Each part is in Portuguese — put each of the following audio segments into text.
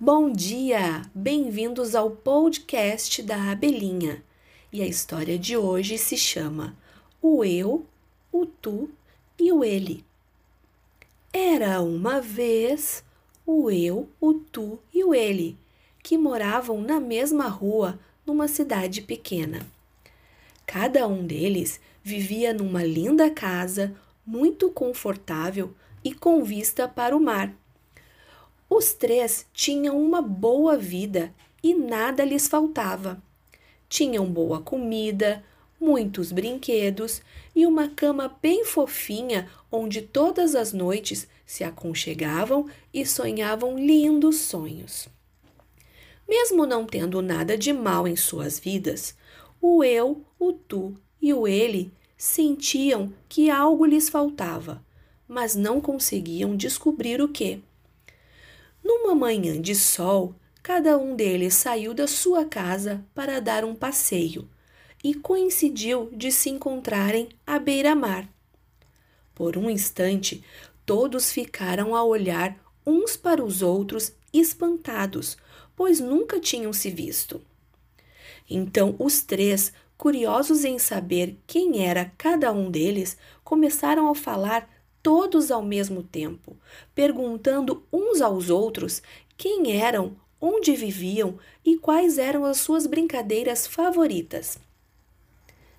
Bom dia! Bem-vindos ao podcast da Abelhinha. E a história de hoje se chama O Eu, o Tu e o Ele. Era uma vez o eu, o tu e o ele, que moravam na mesma rua numa cidade pequena. Cada um deles vivia numa linda casa, muito confortável e com vista para o mar. Os três tinham uma boa vida e nada lhes faltava. Tinham boa comida, muitos brinquedos e uma cama bem fofinha onde todas as noites se aconchegavam e sonhavam lindos sonhos. Mesmo não tendo nada de mal em suas vidas, o eu, o tu e o ele sentiam que algo lhes faltava, mas não conseguiam descobrir o que. Numa manhã de sol, cada um deles saiu da sua casa para dar um passeio e coincidiu de se encontrarem à beira-mar. Por um instante, todos ficaram a olhar uns para os outros espantados, pois nunca tinham se visto. Então os três, curiosos em saber quem era cada um deles, começaram a falar todos ao mesmo tempo, perguntando uns aos outros quem eram, onde viviam e quais eram as suas brincadeiras favoritas.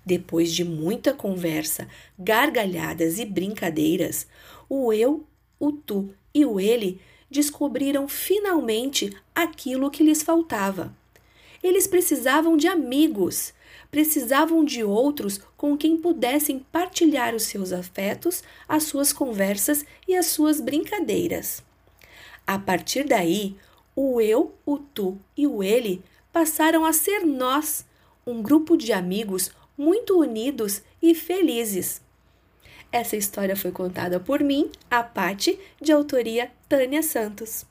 Depois de muita conversa, gargalhadas e brincadeiras, o eu, o tu e o ele descobriram finalmente aquilo que lhes faltava. Eles precisavam de amigos, precisavam de outros com quem pudessem partilhar os seus afetos, as suas conversas e as suas brincadeiras. A partir daí, o eu, o tu e o ele passaram a ser nós, um grupo de amigos muito unidos e felizes. Essa história foi contada por mim, a Pati, de autoria Tânia Santos.